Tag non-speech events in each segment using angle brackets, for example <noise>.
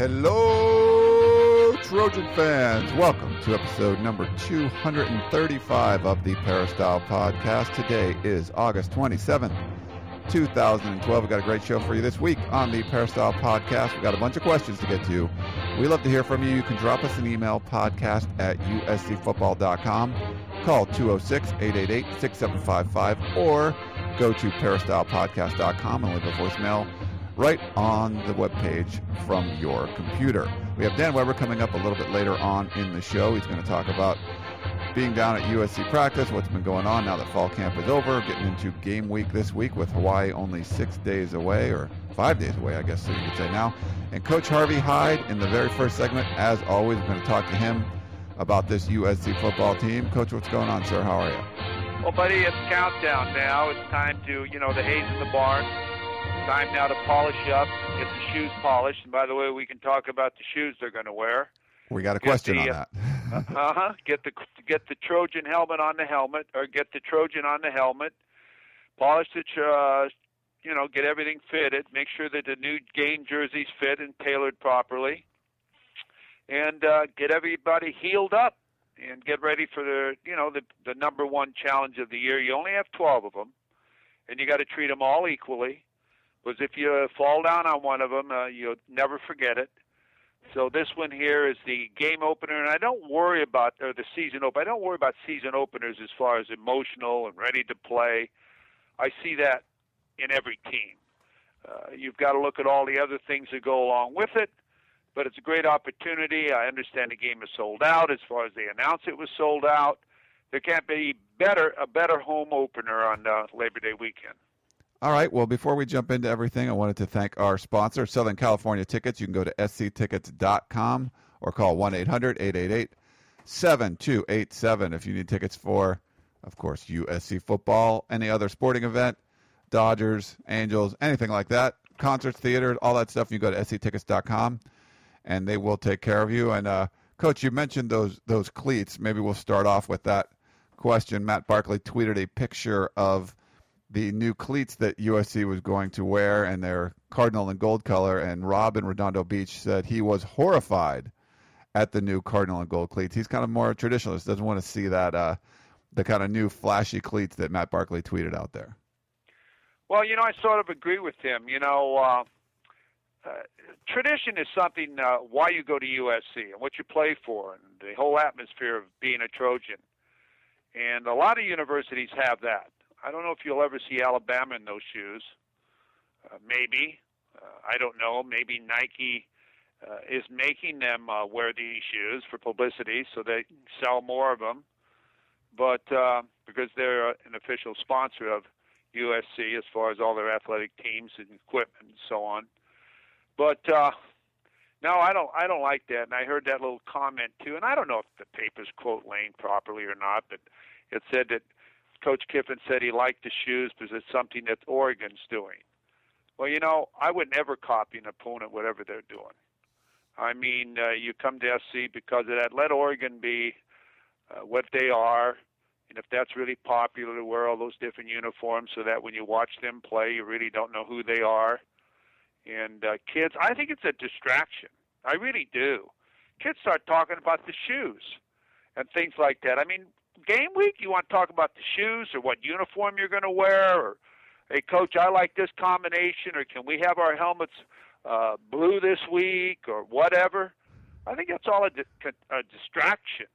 Hello, Trojan fans. Welcome to episode number 235 of the Peristyle Podcast. Today is August 27th, 2012. We've got a great show for you this week on the Peristyle Podcast. We've got a bunch of questions to get to. We love to hear from you. You can drop us an email, podcast at uscfootball.com. Call 206 888 6755 or go to peristylepodcast.com and leave a voicemail right on the webpage from your computer. We have Dan Weber coming up a little bit later on in the show. He's going to talk about being down at USC practice, what's been going on now that fall camp is over, getting into game week this week with Hawaii only six days away, or five days away, I guess you could say now. And Coach Harvey Hyde in the very first segment, as always, we're going to talk to him about this USC football team. Coach, what's going on, sir? How are you? Well, buddy, it's countdown now. It's time to, you know, the hay's in the barn Time now to polish up, get the shoes polished. And by the way, we can talk about the shoes they're going to wear. We got a question the, on that. <laughs> <laughs> uh huh. Get the get the Trojan helmet on the helmet, or get the Trojan on the helmet. Polish the, uh, you know, get everything fitted. Make sure that the new game jerseys fit and tailored properly, and uh, get everybody healed up and get ready for the, you know, the the number one challenge of the year. You only have 12 of them, and you got to treat them all equally was if you fall down on one of them, uh, you'll never forget it. So this one here is the game opener, and I don't worry about or the season opener. I don't worry about season openers as far as emotional and ready to play. I see that in every team. Uh, you've got to look at all the other things that go along with it, but it's a great opportunity. I understand the game is sold out. As far as they announce it was sold out, there can't be better a better home opener on uh, Labor Day weekend. All right. Well, before we jump into everything, I wanted to thank our sponsor, Southern California Tickets. You can go to sctickets.com or call 1 800 888 7287 if you need tickets for, of course, USC football, any other sporting event, Dodgers, Angels, anything like that, concerts, theaters, all that stuff. You go to sctickets.com and they will take care of you. And, uh, Coach, you mentioned those, those cleats. Maybe we'll start off with that question. Matt Barkley tweeted a picture of the new cleats that USC was going to wear, and they're cardinal and gold color. And Rob in Redondo Beach said he was horrified at the new cardinal and gold cleats. He's kind of more traditionalist; doesn't want to see that uh, the kind of new flashy cleats that Matt Barkley tweeted out there. Well, you know, I sort of agree with him. You know, uh, uh, tradition is something uh, why you go to USC and what you play for, and the whole atmosphere of being a Trojan. And a lot of universities have that. I don't know if you'll ever see Alabama in those shoes. Uh, maybe. Uh, I don't know. Maybe Nike uh, is making them uh, wear these shoes for publicity so they sell more of them. But uh, because they're an official sponsor of USC as far as all their athletic teams and equipment and so on. But uh, no, I don't. I don't like that. And I heard that little comment too. And I don't know if the papers quote Lane properly or not, but it said that Coach Kiffin said he liked the shoes because it's something that Oregon's doing. Well, you know, I would never copy an opponent, whatever they're doing. I mean, uh, you come to SC because of that. Let Oregon be uh, what they are. And if that's really popular to wear all those different uniforms so that when you watch them play, you really don't know who they are. And uh, kids, I think it's a distraction. I really do. Kids start talking about the shoes and things like that. I mean, game week? You want to talk about the shoes or what uniform you're going to wear or hey coach, I like this combination or can we have our helmets uh, blue this week or whatever? I think that's all a, di- a distraction.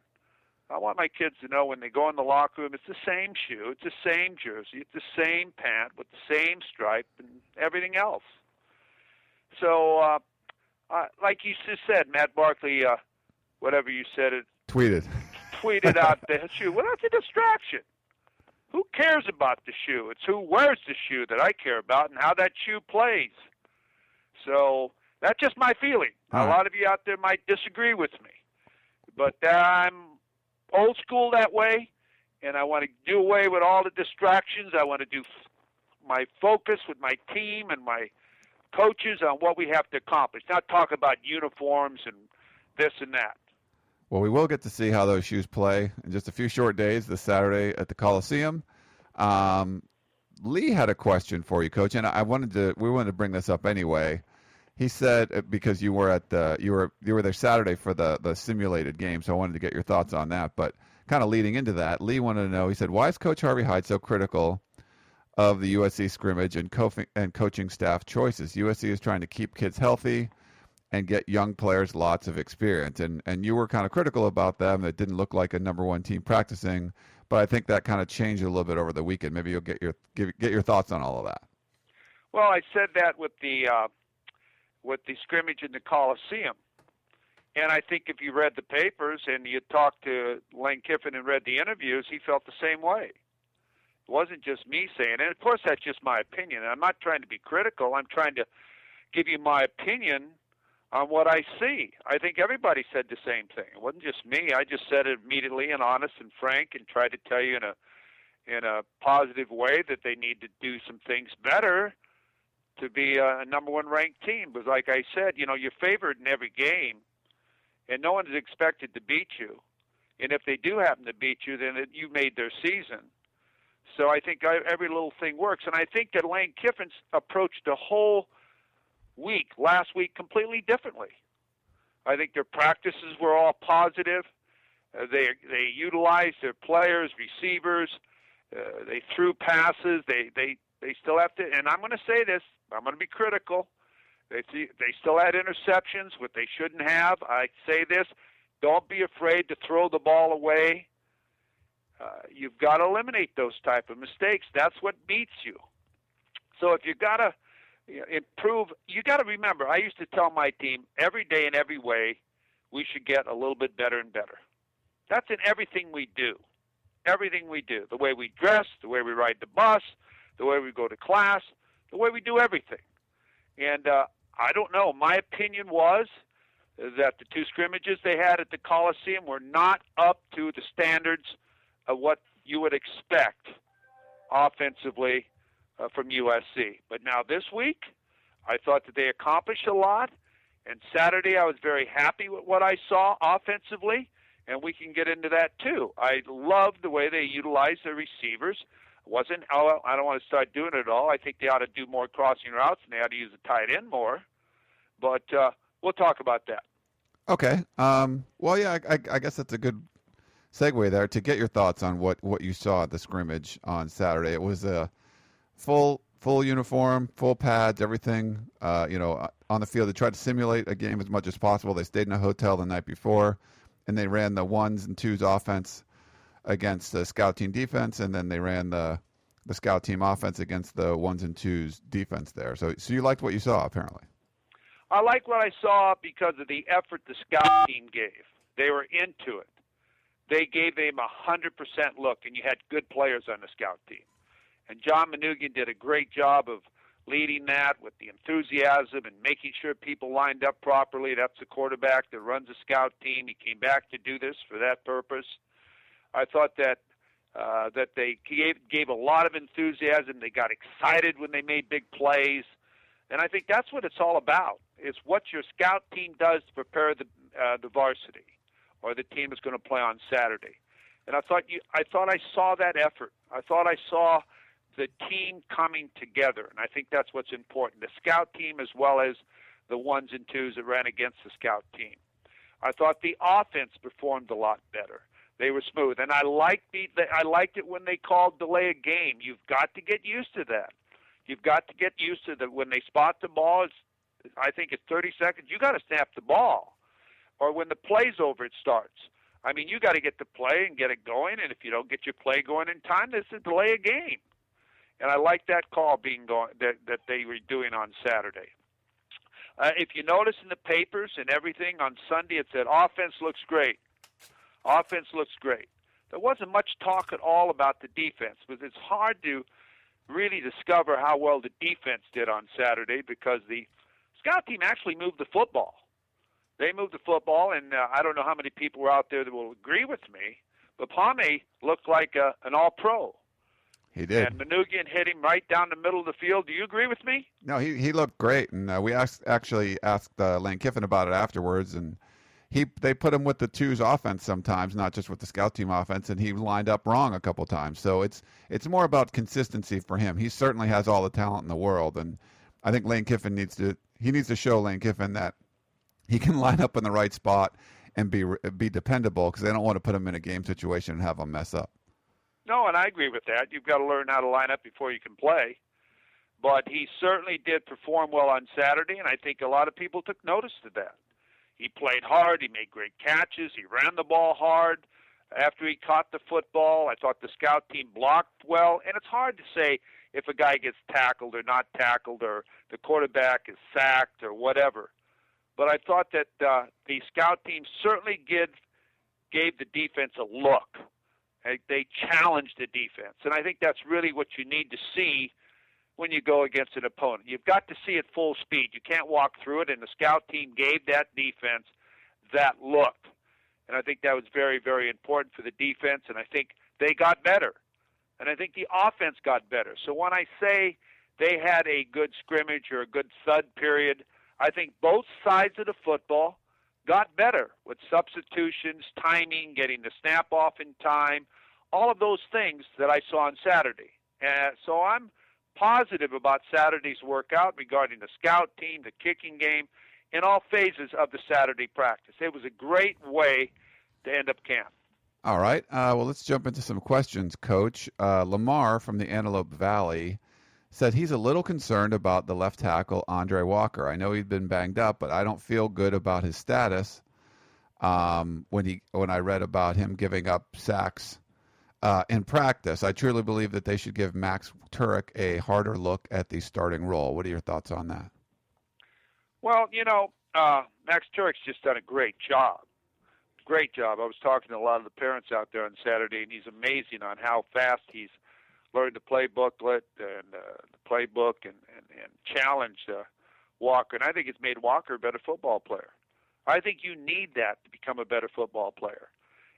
I want my kids to know when they go in the locker room, it's the same shoe, it's the same jersey, it's the same pant with the same stripe and everything else. So, uh, uh, like you just said, Matt Barkley, uh, whatever you said, it tweeted tweeted out the shoe. Well, that's a distraction. Who cares about the shoe? It's who wears the shoe that I care about and how that shoe plays. So That's just my feeling. All a right. lot of you out there might disagree with me, but I'm old school that way, and I want to do away with all the distractions. I want to do my focus with my team and my coaches on what we have to accomplish. Not talk about uniforms and this and that. Well, we will get to see how those shoes play in just a few short days this Saturday at the Coliseum. Um, Lee had a question for you, Coach, and I wanted to. We wanted to bring this up anyway. He said uh, because you were at the you were you were there Saturday for the the simulated game, so I wanted to get your thoughts on that. But kind of leading into that, Lee wanted to know. He said, "Why is Coach Harvey Hyde so critical of the USC scrimmage and co- and coaching staff choices? USC is trying to keep kids healthy." And get young players lots of experience. And and you were kind of critical about them. That didn't look like a number one team practicing, but I think that kind of changed a little bit over the weekend. Maybe you'll get your give, get your thoughts on all of that. Well, I said that with the uh, with the scrimmage in the Coliseum, and I think if you read the papers and you talked to Lane Kiffin and read the interviews, he felt the same way. It wasn't just me saying it. And of course, that's just my opinion. I'm not trying to be critical. I'm trying to give you my opinion on what I see. I think everybody said the same thing. It wasn't just me. I just said it immediately and honest and frank, and tried to tell you in a in a positive way that they need to do some things better to be a number one ranked team. Because, like I said, you know, you're favored in every game, and no one is expected to beat you. And if they do happen to beat you, then it, you made their season. So I think I, every little thing works, and I think that Lane Kiffin's approached the whole week last week completely differently. I think their practices were all positive. Uh, they they utilized their players, receivers. Uh, they threw passes. They they they still have to. And I'm going to say this. I'm going to be critical. They they still had interceptions, what they shouldn't have. I say this. Don't be afraid to throw the ball away. Uh, you've got to eliminate those type of mistakes. That's what beats you. So if you got to improve, you got to remember. I used to tell my team every day in every way, we should get a little bit better and better. That's in everything we do. Everything we do, the way we dress, the way we ride the bus, the way we go to class, the way we do everything. And uh, I don't know. My opinion was that the two scrimmages they had at the Coliseum were not up to the standards of what you would expect offensively uh, from USC. But now this week, I thought that they accomplished a lot. And Saturday, I was very happy with what I saw offensively, and we can get into that too. I loved the way they utilized their receivers. wasn't oh, I don't want to start doing it all. I think they ought to do more crossing routes and they ought to use the tight end more. But uh, we'll talk about that. Okay. Um, well, yeah, I, I, I guess that's a good segue there to get your thoughts on what, what you saw at the scrimmage on Saturday. It was a full full uniform, full pads, everything. Uh, you know, on the field, they tried to simulate a game as much as possible. They stayed in a hotel the night before, and they ran the ones and twos offense against the scout team defense, and then they ran the the scout team offense against the ones and twos defense there. So, so you liked what you saw, apparently. I like what I saw because of the effort the scout team gave. They were into it. They gave him a hundred percent look, and you had good players on the scout team. And John Manoogian did a great job of leading that with the enthusiasm and making sure people lined up properly. That's the quarterback that runs the scout team. He came back to do this for that purpose. I thought that uh, that they gave gave a lot of enthusiasm. They got excited when they made big plays, and I think that's what it's all about. It's what your scout team does to prepare the uh, the varsity or the team that's going to play on Saturday. And I thought you, I thought I saw that effort. I thought I saw the team coming together, and I think that's what's important. The scout team as well as the ones and twos that ran against the scout team. I thought the offense performed a lot better. They were smooth, and I liked the, I liked it when they called delay a game. You've got to get used to that. You've got to get used to that when they spot the ball. It's, I think it's 30 seconds. You got to snap the ball, or when the play's over, it starts. I mean, you got to get the play and get it going, and if you don't get your play going in time, this is delay a game. And I like that call being going that that they were doing on Saturday. Uh, if you notice in the papers and everything on Sunday, it said offense looks great. Offense looks great. There wasn't much talk at all about the defense, because it's hard to really discover how well the defense did on Saturday because the scout team actually moved the football. They moved the football, and uh, I don't know how many people were out there that will agree with me, but Pomey looked like a, an All-Pro. He did. And Manoogian hit him right down the middle of the field. Do you agree with me? No, he he looked great, and uh, we asked, actually asked uh, Lane Kiffin about it afterwards, and he they put him with the twos offense sometimes, not just with the scout team offense, and he lined up wrong a couple times. So it's it's more about consistency for him. He certainly has all the talent in the world, and I think Lane Kiffin needs to he needs to show Lane Kiffin that he can <laughs> line up in the right spot and be be dependable because they don't want to put him in a game situation and have him mess up. No, and I agree with that. You've got to learn how to line up before you can play. But he certainly did perform well on Saturday, and I think a lot of people took notice to that. He played hard. He made great catches. He ran the ball hard. After he caught the football, I thought the scout team blocked well. And it's hard to say if a guy gets tackled or not tackled, or the quarterback is sacked or whatever. But I thought that uh, the scout team certainly gave gave the defense a look they challenge the defense, and I think that's really what you need to see when you go against an opponent. You've got to see it full speed. You can't walk through it, and the scout team gave that defense that look. And I think that was very, very important for the defense, and I think they got better. And I think the offense got better. So when I say they had a good scrimmage or a good thud period, I think both sides of the football got better with substitutions, timing, getting the snap off in time, all of those things that I saw on Saturday. And so I'm positive about Saturday's workout regarding the scout team, the kicking game, in all phases of the Saturday practice. It was a great way to end up camp. All right. Uh, well, let's jump into some questions, Coach. Uh, Lamar from the Antelope Valley said he's a little concerned about the left tackle Aundrey Walker. I know he's been banged up, but I don't feel good about his status. Um, when he when I read about him giving up sacks uh, in practice, I truly believe that they should give Max Tuerk a harder look at the starting role. What are your thoughts on that? Well, you know, uh, Max Tuerk's just done a great job. Great job. I was talking to a lot of the parents out there on Saturday, and he's amazing on how fast he's learned the play booklet and uh, the playbook and, and, and challenged uh, Walker. And I think it's made Walker a better football player. I think you need that to become a better football player.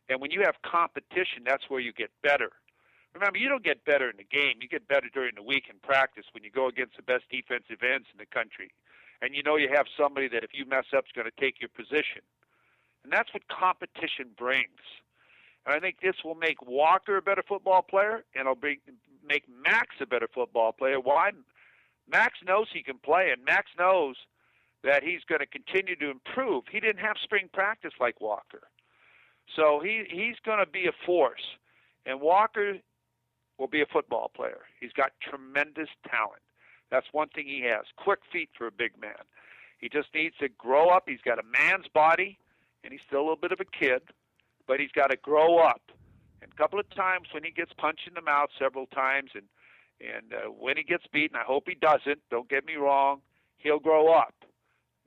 And when you have competition, that's where you get better. Remember, you don't get better in the game. You get better during the week in practice when you go against the best defensive ends in the country. And you know you have somebody that if you mess up is going to take your position. And that's what competition brings. And I think this will make Walker a better football player, and it'll bring, make Max a better football player. Why? Max knows he can play, and Max knows that he's going to continue to improve. He didn't have spring practice like Walker. So he he's going to be a force, and Walker will be a football player. He's got tremendous talent. That's one thing he has. Quick feet for a big man. He just needs to grow up. He's got a man's body, and he's still a little bit of a kid, but he's got to grow up. And a couple of times when he gets punched in the mouth several times, and and uh, when he gets beaten, I hope he doesn't. Don't get me wrong. He'll grow up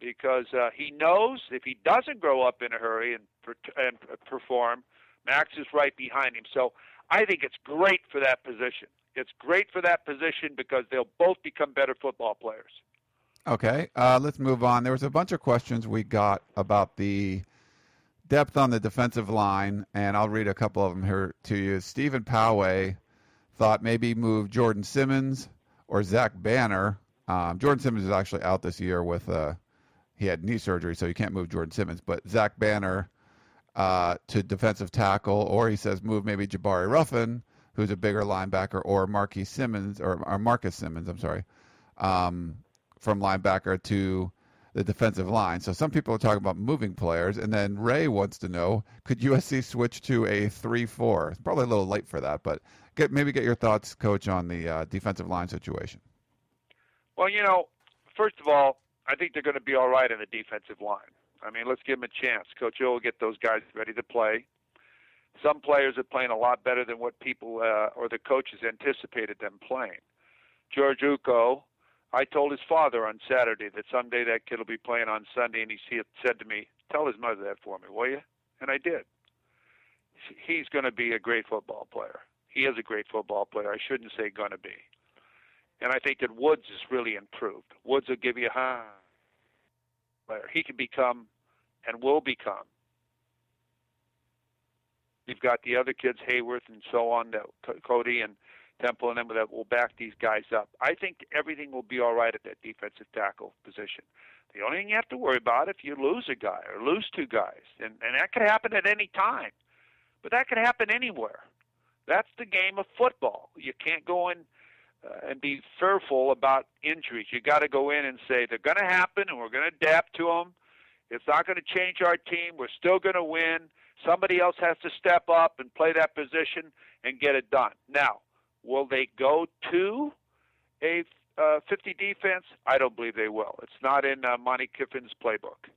because uh, he knows if he doesn't grow up in a hurry and, and perform, Max is right behind him. So I think it's great for that position. It's great for that position because they'll both become better football players. Okay, uh, let's move on. There was a bunch of questions we got about the depth on the defensive line, and I'll read a couple of them here to you. Stephen Poway thought maybe move Jordan Simmons or Zach Banner. Um, Jordan Simmons is actually out this year with uh, he had knee surgery, so you can't move Jordan Simmons. But Zach Banner uh, to defensive tackle, or he says move maybe Jabari Ruffin, who's a bigger linebacker, or Marquis Simmons, or, or Marcus Simmons, I'm sorry, um, from linebacker to the defensive line. So some people are talking about moving players, and then Ray wants to know: Could USC switch to a three-four? Probably a little late for that, but get maybe get your thoughts, Coach, on the uh, defensive line situation. Well, you know, first of all, I think they're going to be all right in the defensive line. I mean, let's give them a chance. Coach O will get those guys ready to play. Some players are playing a lot better than what people uh, or the coaches anticipated them playing. George Uko, I told his father on Saturday that someday that kid will be playing on Sunday, and he said to me, "Tell his mother that for me, will you?" And I did. He's going to be a great football player. He is a great football player. I shouldn't say going to be. And I think that Woods has really improved. Woods will give you a player. He can become and will become. You've got the other kids, Hayworth and so on, that Cody and Temple and them that will back these guys up. I think everything will be all right at that defensive tackle position. The only thing you have to worry about if you lose a guy or lose two guys, and, and that could happen at any time, but that could happen anywhere. That's the game of football. You can't go in uh, and be fearful about injuries. You got to go in and say they're going to happen, and we're going to adapt to them. It's not going to change our team. We're still going to win. Somebody else has to step up and play that position and get it done. Now, will they go to a uh, 50 defense? I don't believe they will. It's not in uh, Monte Kiffin's playbook.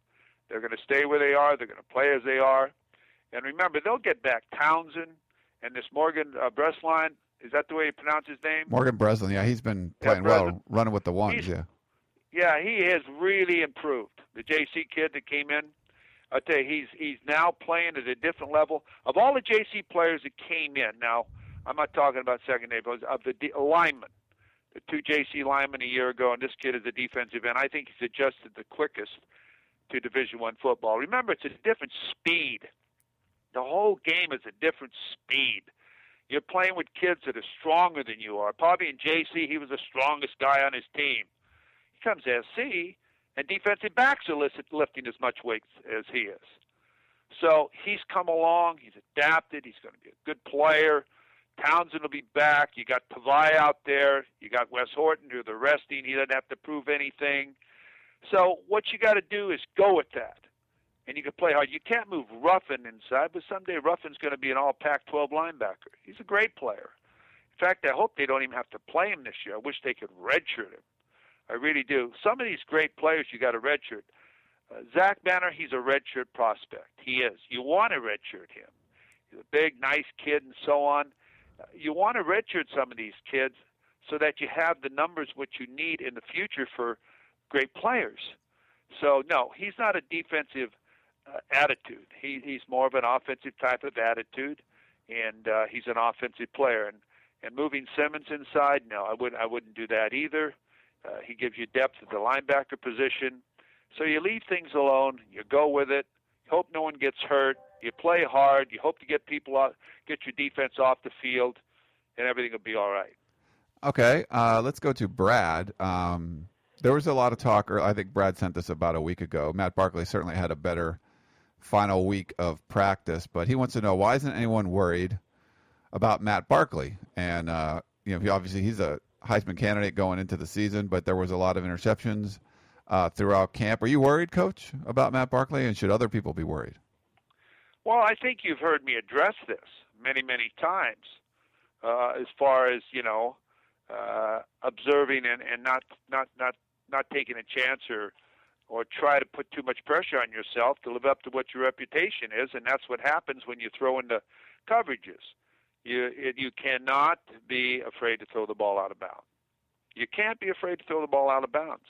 They're going to stay where they are. They're going to play as they are. And remember, they'll get back Townsend and this Morgan uh, Breslin. Is that the way you pronounce his name? Morgan Breslin. Yeah, he's been playing yeah, well, running with the ones. He's, yeah. Yeah, he has really improved. The JC kid that came in, I tell you, he's he's now playing at a different level. Of all the JC players that came in, now I'm not talking about secondary, but of the de- linemen, the two JC linemen a year ago, and this kid is a defensive end. I think he's adjusted the quickest to Division One football. Remember, it's a different speed. The whole game is a different speed. You're playing with kids that are stronger than you are. Probably in JC, he was the strongest guy on his team. He comes to SC, and defensive backs are lifting as much weight as he is. So he's come along. He's adapted. He's going to be a good player. Townsend will be back. You got Tavai out there. You got Wes Horton who's the resting. He doesn't have to prove anything. So what you got to do is go with that, and you can play hard. You can't move Ruffin inside, but someday Ruffin's going to be an All Pac-12 linebacker. He's a great player. In fact, I hope they don't even have to play him this year. I wish they could redshirt him. I really do. Some of these great players you got to redshirt. Uh, Zach Banner, he's a redshirt prospect. He is. You want to redshirt him. He's a big, nice kid, and so on you want to redshirt some of these kids so that you have the numbers which you need in the future for great players. So no, he's not a defensive uh, attitude. He, he's more of an offensive type of attitude, and uh, he's an offensive player. And and moving Simmons inside, no, I wouldn't. I wouldn't do that either. Uh, he gives you depth at the linebacker position. So you leave things alone. You go with it. Hope no one gets hurt. You play hard. You hope to get people out, get your defense off the field, and everything will be all right. Okay, uh, let's go to Brad. Um, there was a lot of talk, or I think Brad sent this about a week ago. Matt Barkley certainly had a better final week of practice, but he wants to know why isn't anyone worried about Matt Barkley? And uh, you know, he, obviously he's a Heisman candidate going into the season, but there was a lot of interceptions uh, throughout camp. Are you worried, Coach, about Matt Barkley, and should other people be worried? Well, I think you've heard me address this many, many times, uh, as far as you know, uh, observing and, and not not not not taking a chance or or try to put too much pressure on yourself to live up to what your reputation is, and that's what happens when you throw into coverages. You it, you cannot be afraid to throw the ball out of bounds. You can't be afraid to throw the ball out of bounds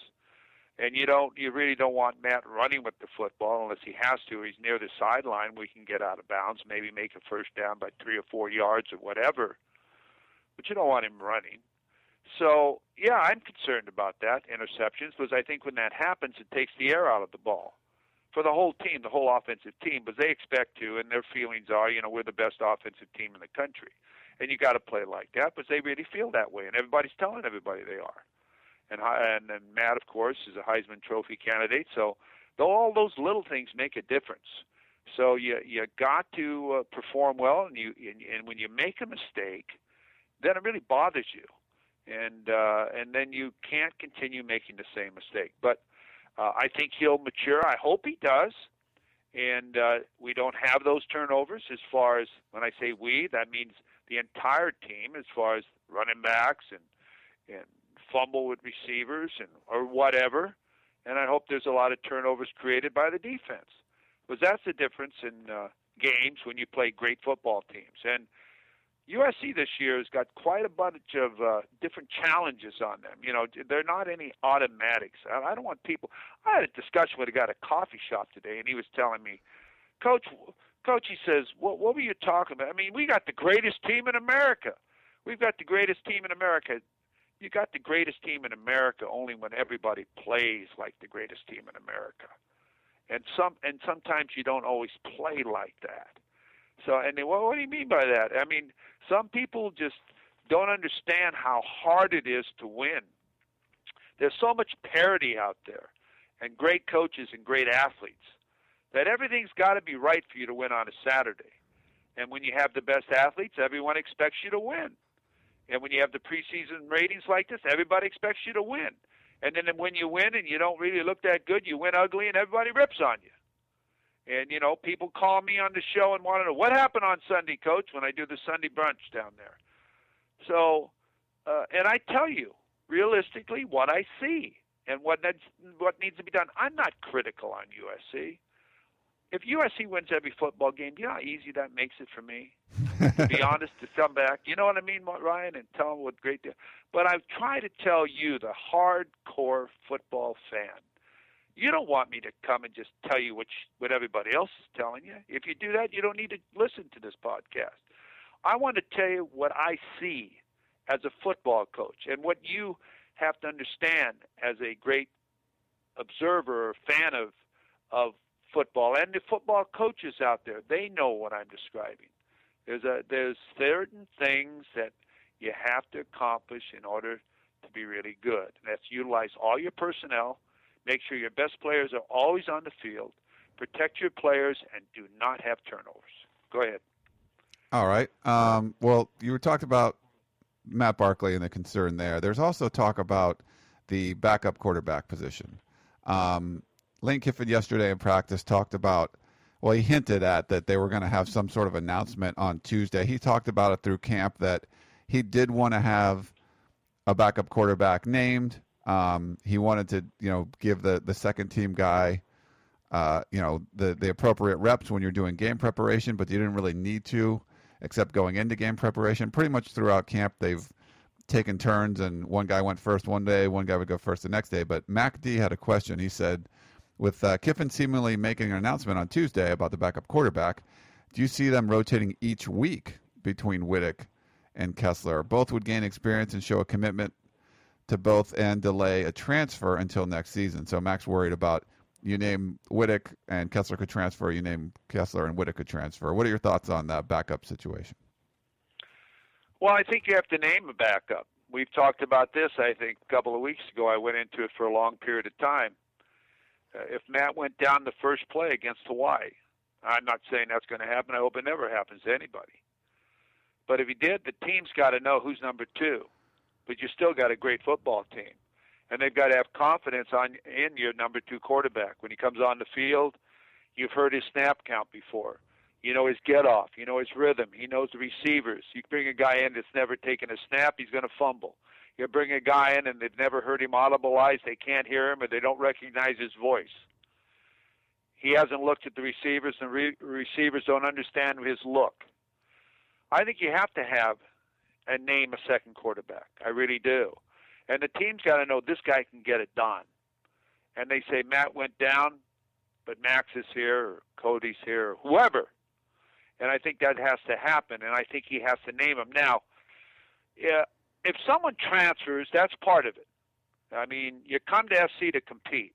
and you don't you really don't want Matt running with the football unless he has to. He's near the sideline. We can get out of bounds, maybe make a first down by three or four yards or whatever. But you don't want him running. So yeah, I'm concerned about that interceptions because I think when that happens, it takes the air out of the ball for the whole team, the whole offensive team, because they expect to, and their feelings are, you know, we're the best offensive team in the country, and you got to play like that because they really feel that way, and everybody's telling everybody they are and and, and Matt, of course, is a Heisman Trophy candidate. So though all those little things make a difference. So you you got to uh, perform well, and you and, and when you make a mistake, then it really bothers you, and uh, and then you can't continue making the same mistake. But uh, I think he'll mature. I hope he does, and uh, we don't have those turnovers. As far as when I say we, that means the entire team, as far as running backs and and fumble with receivers and or whatever. And I hope there's a lot of turnovers created by the defense, because that's the difference in uh, games when you play great football teams. And USC this year has got quite a bunch of uh, different challenges on them. You know, they're not any automatics. I, don't want people. I had a discussion with a guy at a coffee shop today, and he was telling me, Coach, Coach, he says, what, what were you talking about? I mean, we got the greatest team in America. We've got the greatest team in America you got the greatest team in America only when everybody plays like the greatest team in America. and some and sometimes you don't always play like that. So, and they, well, what do you mean by that? I mean, some people just don't understand how hard it is to win. There's so much parity out there, and great coaches and great athletes that everything's got to be right for you to win on a Saturday. And when you have the best athletes, everyone expects you to win. And when you have the preseason ratings like this, everybody expects you to win. And then when you win and you don't really look that good, you win ugly and everybody rips on you. And you know, people call me on the show and want to know what happened on Sunday, Coach, when I do the Sunday brunch down there. So, uh, and I tell you realistically what I see and what needs, what needs to be done. I'm not critical on USC if USC wins every football game, you know how easy that makes it for me. to be <laughs> honest, to come back, you know what I mean, Ryan, and tell them what great. Deal. But I try to tell you, the hardcore football fan, you don't want me to come and just tell you what what everybody else is telling you. If you do that, you don't need to listen to this podcast. I want to tell you what I see as a football coach and what you have to understand as a great observer or fan of of football and the football coaches out there, they know what I'm describing. There's a there's certain things that you have to accomplish in order to be really good. And that's utilize all your personnel, make sure your best players are always on the field, protect your players, and do not have turnovers. Go ahead. All right. Um, well, you were talking about Matt Barkley and the concern there. There's also talk about the backup quarterback position. Um, Lane Kiffin yesterday in practice talked about, well, he hinted at that they were going to have some sort of announcement on Tuesday. He talked about it through camp that he did want to have a backup quarterback named. Um, he wanted to, you know, give the, the second team guy, uh, you know, the, the appropriate reps when you're doing game preparation, but you didn't really need to, except going into game preparation. Pretty much throughout camp, they've taken turns, and one guy went first one day, one guy would go first the next day. But Mac D had a question. He said, with uh, Kiffin seemingly making an announcement on Tuesday about the backup quarterback, do you see them rotating each week between Wittek and Kessler? Both would gain experience and show a commitment to both and delay a transfer until next season. So Max worried about you name Wittek and Kessler could transfer, you name Kessler and Wittek could transfer. What are your thoughts on that backup situation? Well, I think you have to name a backup. We've talked about this, I think, a couple of weeks ago. I went into it for a long period of time Uh, if Matt went down the first play against Hawaii. I'm not saying that's going to happen. I hope it never happens to anybody. But if he did, the team's got to know who's number two. But you still got a great football team, and they've got to have confidence on in your number two quarterback when he comes on the field. You've heard his snap count before. You know his get off. You know his rhythm. He knows the receivers. You bring a guy in that's never taken a snap, he's going to fumble you bring a guy in and they've never heard him audibilize, they can't hear him, or they don't recognize his voice. He hasn't looked at the receivers, and re- receivers don't understand his look. I think you have to have and name a second quarterback. I really do. And the team's got to know this guy can get it done. And they say Matt went down, but Max is here, or Cody's here, or whoever. And I think that has to happen. And I think he has to name him. Now, yeah, if someone transfers, that's part of it. I mean, you come to SC to compete.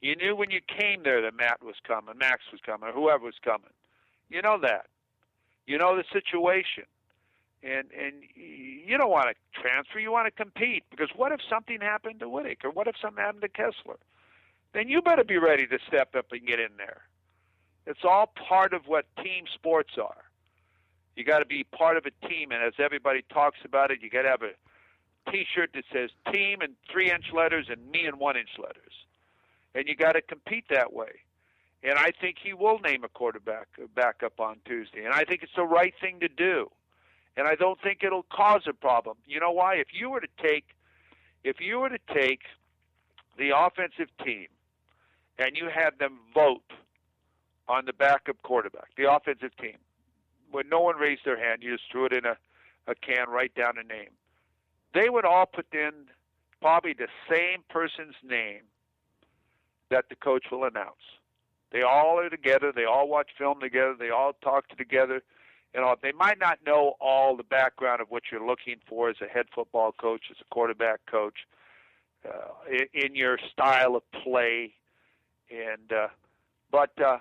You knew when you came there that Matt was coming, Max was coming, whoever was coming. You know that. You know the situation. And and you don't want to transfer, you want to compete because what if something happened to Wittek or what if something happened to Kessler? Then you better be ready to step up and get in there. It's all part of what team sports are. You got to be part of a team, and as everybody talks about it, you got to have a T-shirt that says "team" in three-inch letters and "me" in one-inch letters, and you got to compete that way. And I think he will name a quarterback uh, back up on Tuesday, and I think it's the right thing to do. And I don't think it'll cause a problem. You know why? If you were to take, if you were to take the offensive team, and you had them vote on the backup quarterback, the offensive team, when no one raised their hand, you just threw it in a, a can, write down a name. They would all put in probably the same person's name that the coach will announce. They all are together. They all watch film together. They all talk together. You know, they might not know all the background of what you're looking for as a head football coach, as a quarterback coach, uh, in, in your style of play, and uh, But uh,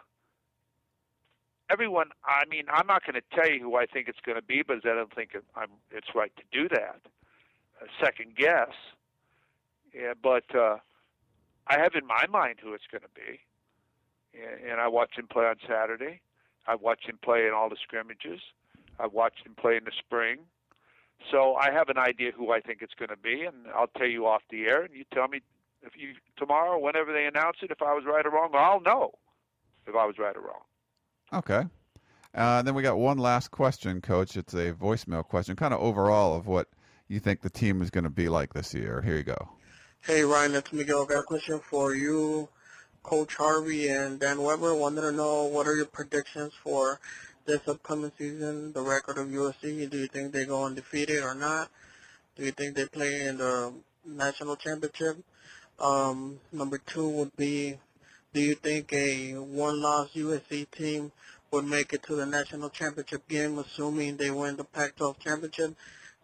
everyone, I mean, I'm not going to tell you who I think it's going to be, because I don't think it, I'm, it's right to do that. A second guess. Yeah, but uh, I have in my mind who it's going to be, and, and I watched him play on Saturday. I watched him play in all the scrimmages. I watched him play in the spring. So I have an idea who I think it's going to be, and I'll tell you off the air, and you tell me if you tomorrow, whenever they announce it, if I was right or wrong. I'll know if I was right or wrong. Okay. Uh, then we got one last question, Coach. It's a voicemail question, kind of overall of what you think the team is going to be like this year. Here you go. Hey Ryan, it's Miguel. I Got a question for you, Coach Harvey and Dan Weber. Wanted to know what are your predictions for this upcoming season, the record of USC. Do you think they go undefeated or not? Do you think they play in the national championship? Um, number two would be, do you think a one-loss USC team would make it to the national championship game, assuming they win the Pac-12 championship?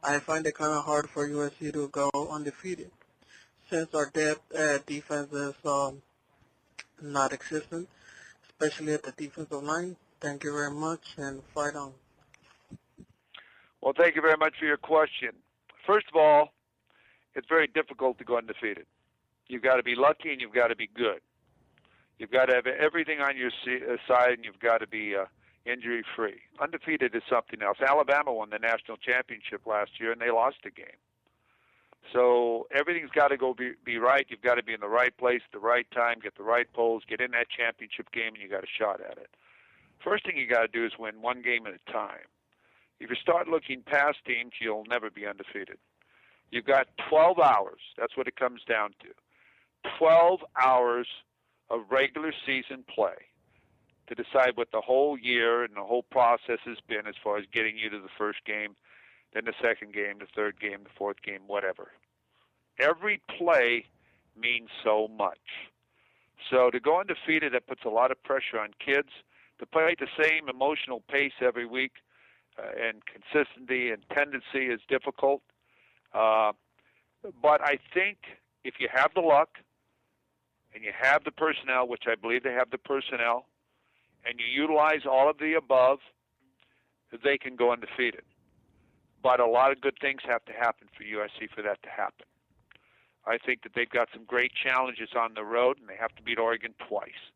I find it kind of hard for USC to go undefeated since our depth at defense is um, not existent, especially at the defensive line. Thank you very much, and fight on. Well, thank you very much for your question. First of all, it's very difficult to go undefeated. You've got to be lucky and you've got to be good. You've got to have everything on your uh, side and you've got to be uh, injury free. Undefeated is something else. Alabama won the national championship last year and they lost a game. So everything's got to go be, be right. You've got to be in the right place at the right time, get the right polls, get in that championship game, and you got a shot at it. First thing you got to do is win one game at a time. If you start looking past teams, you'll never be undefeated. You've got 12 hours. That's what it comes down to. 12 hours of regular season play to decide what the whole year and the whole process has been as far as getting you to the first game, then the second game, the third game, the fourth game, whatever. Every play means so much. So to go undefeated, that puts a lot of pressure on kids. To play at the same emotional pace every week uh, and consistency and tendency is difficult. Uh, but I think if you have the luck and you have the personnel, which I believe they have the personnel, and you utilize all of the above, they can go undefeated. But a lot of good things have to happen for USC for that to happen. I think that they've got some great challenges on the road, and they have to beat Oregon twice.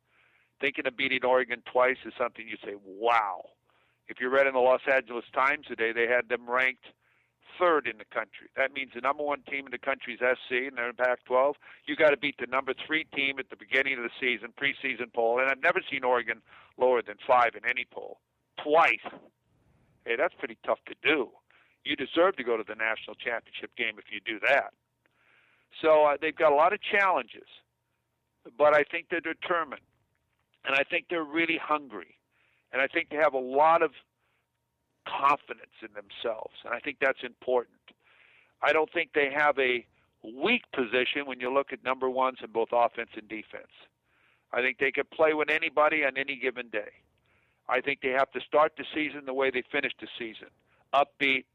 Thinking of beating Oregon twice is something you say, wow. If you read in the Los Angeles Times today, they had them ranked third in the country. That means the number one team in the country is SC, and they're in Pac-12. You got to beat the number three team at the beginning of the season, preseason poll, and I've never seen Oregon lower than five in any poll, twice. Hey, that's pretty tough to do. You deserve to go to the national championship game if you do that. So uh, they've got a lot of challenges, but I think they're determined, and I think they're really hungry, and I think they have a lot of confidence in themselves, and I think that's important. I don't think they have a weak position when you look at number ones in both offense and defense. I think they can play with anybody on any given day. I think they have to start the season the way they finished the season upbeat,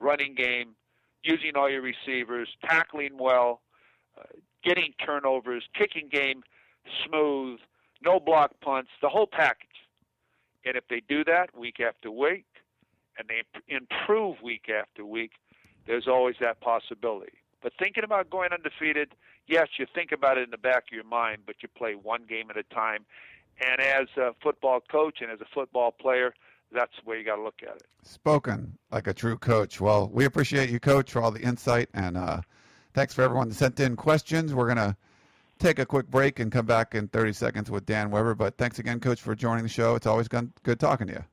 running game, using all your receivers, tackling well, uh, getting turnovers, kicking game smooth, no block punts, the whole package. And if they do that week after week, and they improve week after week, there's always that possibility. But thinking about going undefeated, yes, you think about it in the back of your mind, but you play one game at a time. And as a football coach and as a football player, that's the way you got to look at it. Spoken like a true coach. Well, we appreciate you, Coach, for all the insight, and uh, thanks for everyone that sent in questions. We're gonna take a quick break and come back in 30 seconds with Dan Weber. But thanks again, Coach, for joining the show. It's always good talking to you.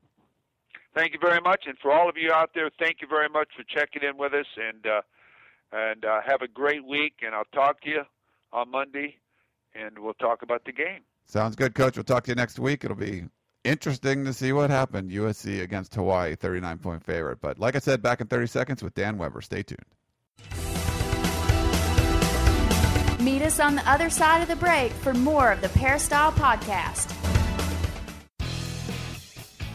Thank you very much, and for all of you out there, thank you very much for checking in with us, and uh, and uh, have a great week. And I'll talk to you on Monday, and we'll talk about the game. Sounds good, Coach. We'll talk to you next week. It'll be interesting to see what happened. USC against Hawaii, 39 point favorite. But like I said, back in 30 seconds with Dan Weber. Stay tuned. Meet us on the other side of the break for more of the Peristyle Podcast.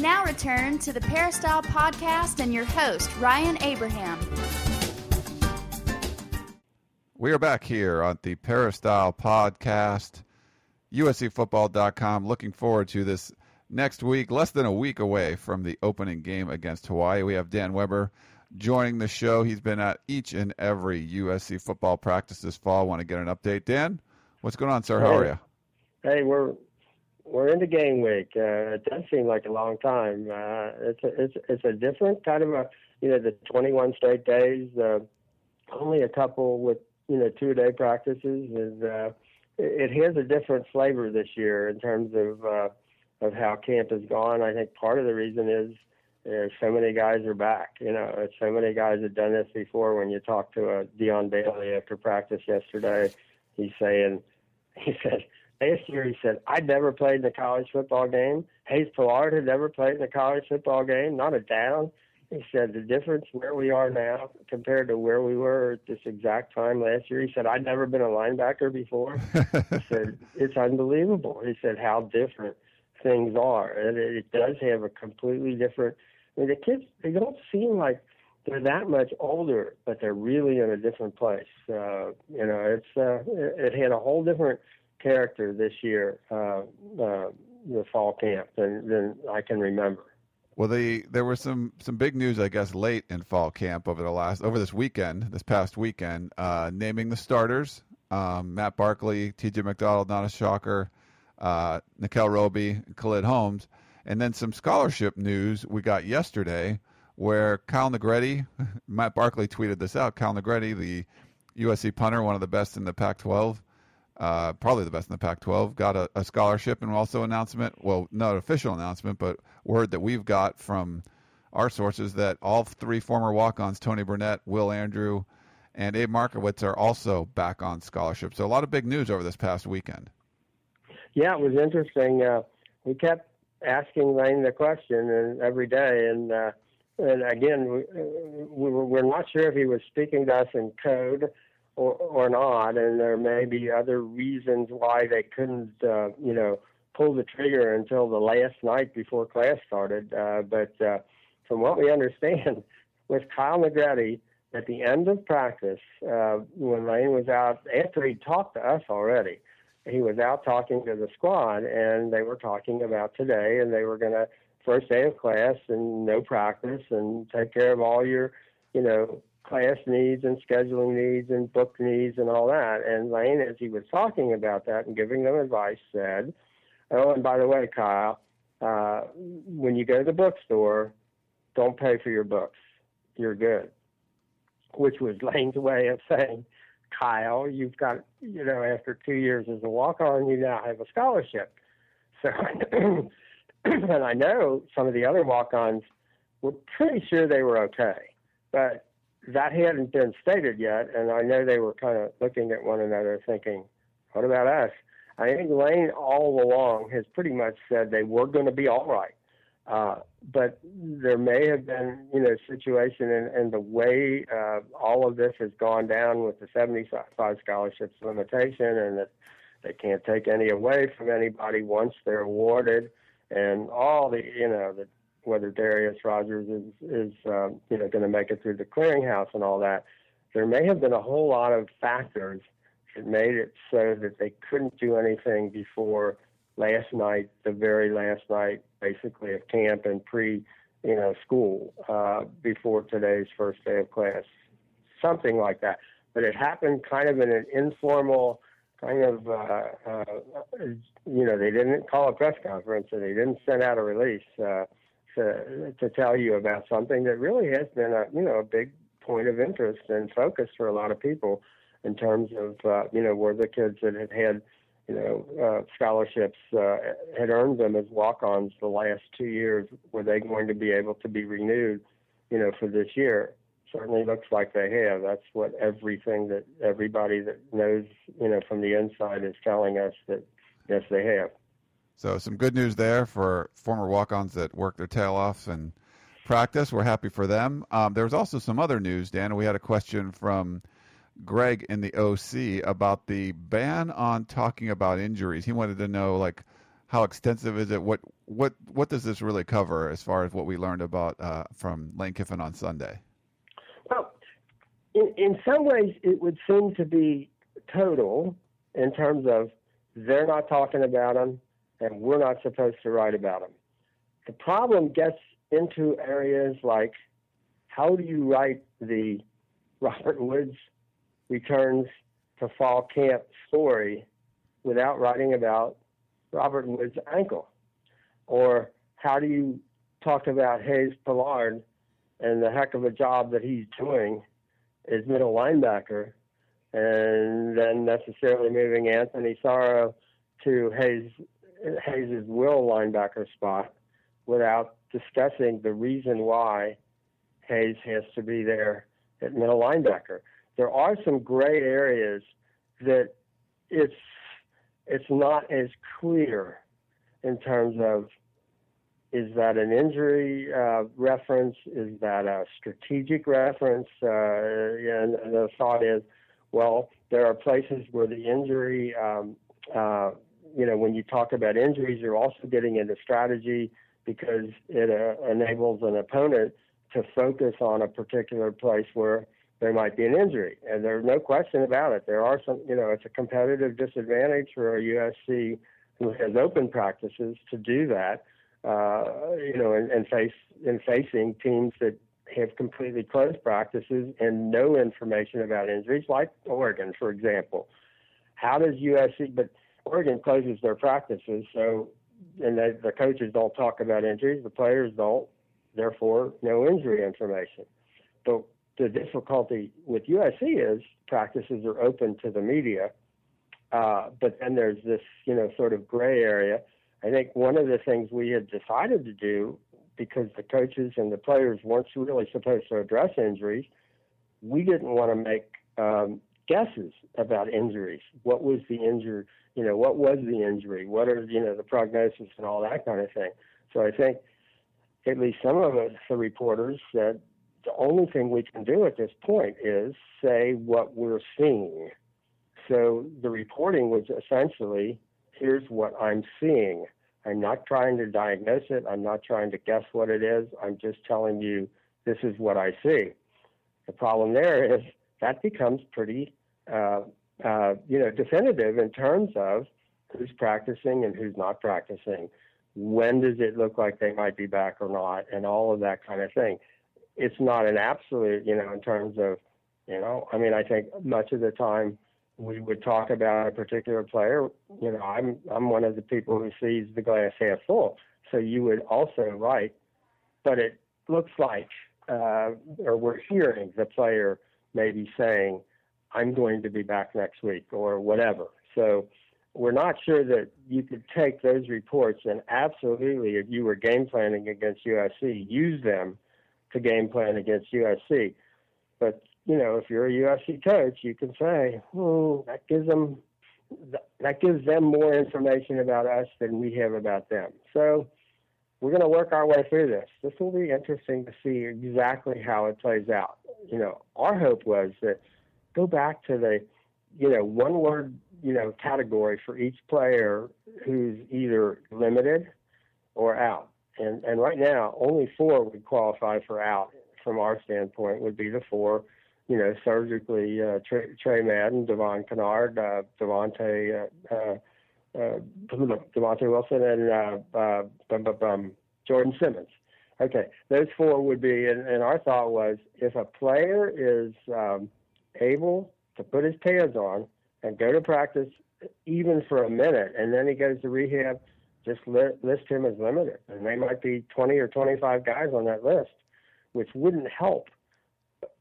Now return to the Peristyle Podcast and your host, Ryan Abraham. We are back here on the Peristyle Podcast, USCFootball.com. Looking forward to this next week, less than a week away from the opening game against Hawaii. We have Dan Weber joining the show. He's been at each and every USC football practice this fall. Want to get an update, Dan? What's going on, sir? How are you? Hey, we're we're into game week. Uh, it does seem like a long time. Uh, it's a, it's it's a different kind of a you know the 21 straight days. Uh, only a couple with you know two day practices is uh, it has a different flavor this year in terms of uh, of how camp has gone. I think part of the reason is uh, so many guys are back. You know, so many guys have done this before. When you talk to a Dion Bailey after practice yesterday, he's saying <laughs> he said last year he said, I'd never played in a college football game. Hayes Pullard had never played in a college football game, not a down. He said the difference where we are now compared to where we were at this exact time last year. He said I'd never been a linebacker before. <laughs> he said it's unbelievable. He said how different things are, and it, it does have a completely different. I mean, the kids they don't seem like they're that much older, but they're really in a different place. Uh, you know, it's uh, it, it had a whole different character this year, uh, uh, the fall camp, than, than I can remember. Well, the there was some some big news, I guess, late in fall camp over the last over this weekend, this past weekend, uh, naming the starters: um, Matt Barkley, T.J. McDonald, not a shocker, uh, Nickell Robey, Khalid Holmes, and then some scholarship news we got yesterday, where Kyle Negrete, <laughs> Matt Barkley tweeted this out. Kyle Negrete, the USC punter, one of the best in the Pac-12, uh, probably the best in the Pac-12, got a, a, scholarship and also announcement. Well, not official announcement, but word that we've got from our sources that all three former walk-ons, Tony Burnett, Will Andrew, and Abe Markowitz, are also back on scholarship. So a lot of big news over this past weekend. Yeah, it was interesting. Uh, we kept asking Lane the question and every day, and uh, and again, we, we were, we're not sure if he was speaking to us in code or, or not, and there may be other reasons why they couldn't, uh, you know, pull the trigger until the last night before class started. Uh, but uh, from what we <laughs> understand, with Kyle Negrete at the end of practice, uh, when Lane was out, after he talked to us already, he was out talking to the squad, and they were talking about today, and they were going to first day of class and no practice and take care of all your, you know, class needs and scheduling needs and book needs and all that. And Lane, as he was talking about that and giving them advice, said, "Oh, and by the way, Kyle, uh, when you go to the bookstore, don't pay for your books. You're good." Which was <laughs> Lane's way of saying, "Kyle, you've got, you know, after two years as a walk-on, you now have a scholarship." So, <clears throat> and I know some of the other walk-ons were pretty sure they were okay, but that hadn't been stated yet, and I know they were kind of looking at one another thinking, what about us? I think Lane all along has pretty much said they were going to be all right. Uh, but there may have been, you know, situation and, and the way uh, all of this has gone down with the 75 scholarships limitation and that they can't take any away from anybody once they're awarded and all the, you know, the whether Darreus Rogers is is um, you know going to make it through the clearinghouse and all that. There may have been a whole lot of factors that made it so that they couldn't do anything before last night, the very last night, basically of camp and pre, you know, school uh, before today's first day of class, something like that. But it happened kind of in an informal kind of, uh, uh, you know, they didn't call a press conference and they didn't send out a release. Uh, to to tell you about something that really has been a you know a big point of interest and focus for a lot of people in terms of uh, you know where the kids that had had you know uh, scholarships uh, had earned them as walk-ons the last two years were they going to be able to be renewed you know for this year certainly looks like they have. That's what everything that everybody that knows, you know, from the inside is telling us that yes, they have. So some good news there for former walk-ons that work their tail off and practice. We're happy for them. Um, there was also some other news, Dan. We had a question from Greg in the OC about the ban on talking about injuries. He wanted to know like how extensive is it? What what what does this really cover as far as what we learned about uh, from Lane Kiffin on Sunday? Well, in, in some ways, it would seem to be total in terms of they're not talking about them, and we're not supposed to write about them. The problem gets into areas like how do you write the Robert Woods returns to fall camp story without writing about Robert Wood's ankle? Or how do you talk about Hayes Pullard and the heck of a job that he's doing as middle linebacker and then necessarily moving Anthony Sarao to Hayes Hayes's will linebacker spot without discussing the reason why Hayes has to be there at middle linebacker. There are some gray areas that it's it's not as clear in terms of is that an injury uh, reference? Is that a strategic reference? Uh, and the thought is, well, there are places where the injury, um, uh, you know, when you talk about injuries, you're also getting into strategy because it uh, enables an opponent to focus on a particular place where there might be an injury. And there's no question about it. There are some, you know, it's a competitive disadvantage for a USC who has open practices to do that, uh, you know, and, and face in facing teams that have completely closed practices and no information about injuries, like Oregon, for example. How does USC? But Oregon closes their practices, so and they, the coaches don't talk about injuries, the players don't. Therefore, no injury information. But the difficulty with USC is practices are open to the media, uh, but then there's this, you know, sort of gray area. I think one of the things we had decided to do, because the coaches and the players weren't really supposed to address injuries, we didn't want to make um, guesses about injuries. What was the injury? You know, what was the injury? What are you know the prognosis and all that kind of thing. So I think at least some of us, the reporters, said the only thing we can do at this point is say what we're seeing. So the reporting was essentially here's what I'm seeing. I'm not trying to diagnose it. I'm not trying to guess what it is. I'm just telling you this is what I see. The problem there is that becomes pretty, uh, uh, you know, definitive in terms of who's practicing and who's not practicing. When does it look like they might be back or not, and all of that kind of thing it's not an absolute, you know, in terms of, you know, I mean, I think much of the time we would talk about a particular player. You know, I'm I'm one of the people who sees the glass half full. So you would also write, but it looks like, uh, or we're hearing the player maybe saying, "I'm going to be back next week" or whatever. So we're not sure that you could take those reports and absolutely, if you were game planning against USC, use them to game plan against USC. But you know, if you're a USC coach, you can say, "Hmm, that gives them that gives them more information about us than we have about them." So we're going to work our way through this. This will be interesting to see exactly how it plays out. You know, our hope was that go back to the, you know, one word, you know, category for each player who's either limited or out and and right now only four would qualify for out from our standpoint would be the four, you know, surgically uh, Tre, Tre Madden, Devon Kennard, uh, Devontae, uh, uh, uh, Wilson, and uh, uh, um, Jordan Simmons. Okay, those four would be, and, and our thought was if a player is um, able to put his pants on and go to practice even for a minute, and then he goes to rehab just list him as limited. And they might be 20 or 25 guys on that list, which wouldn't help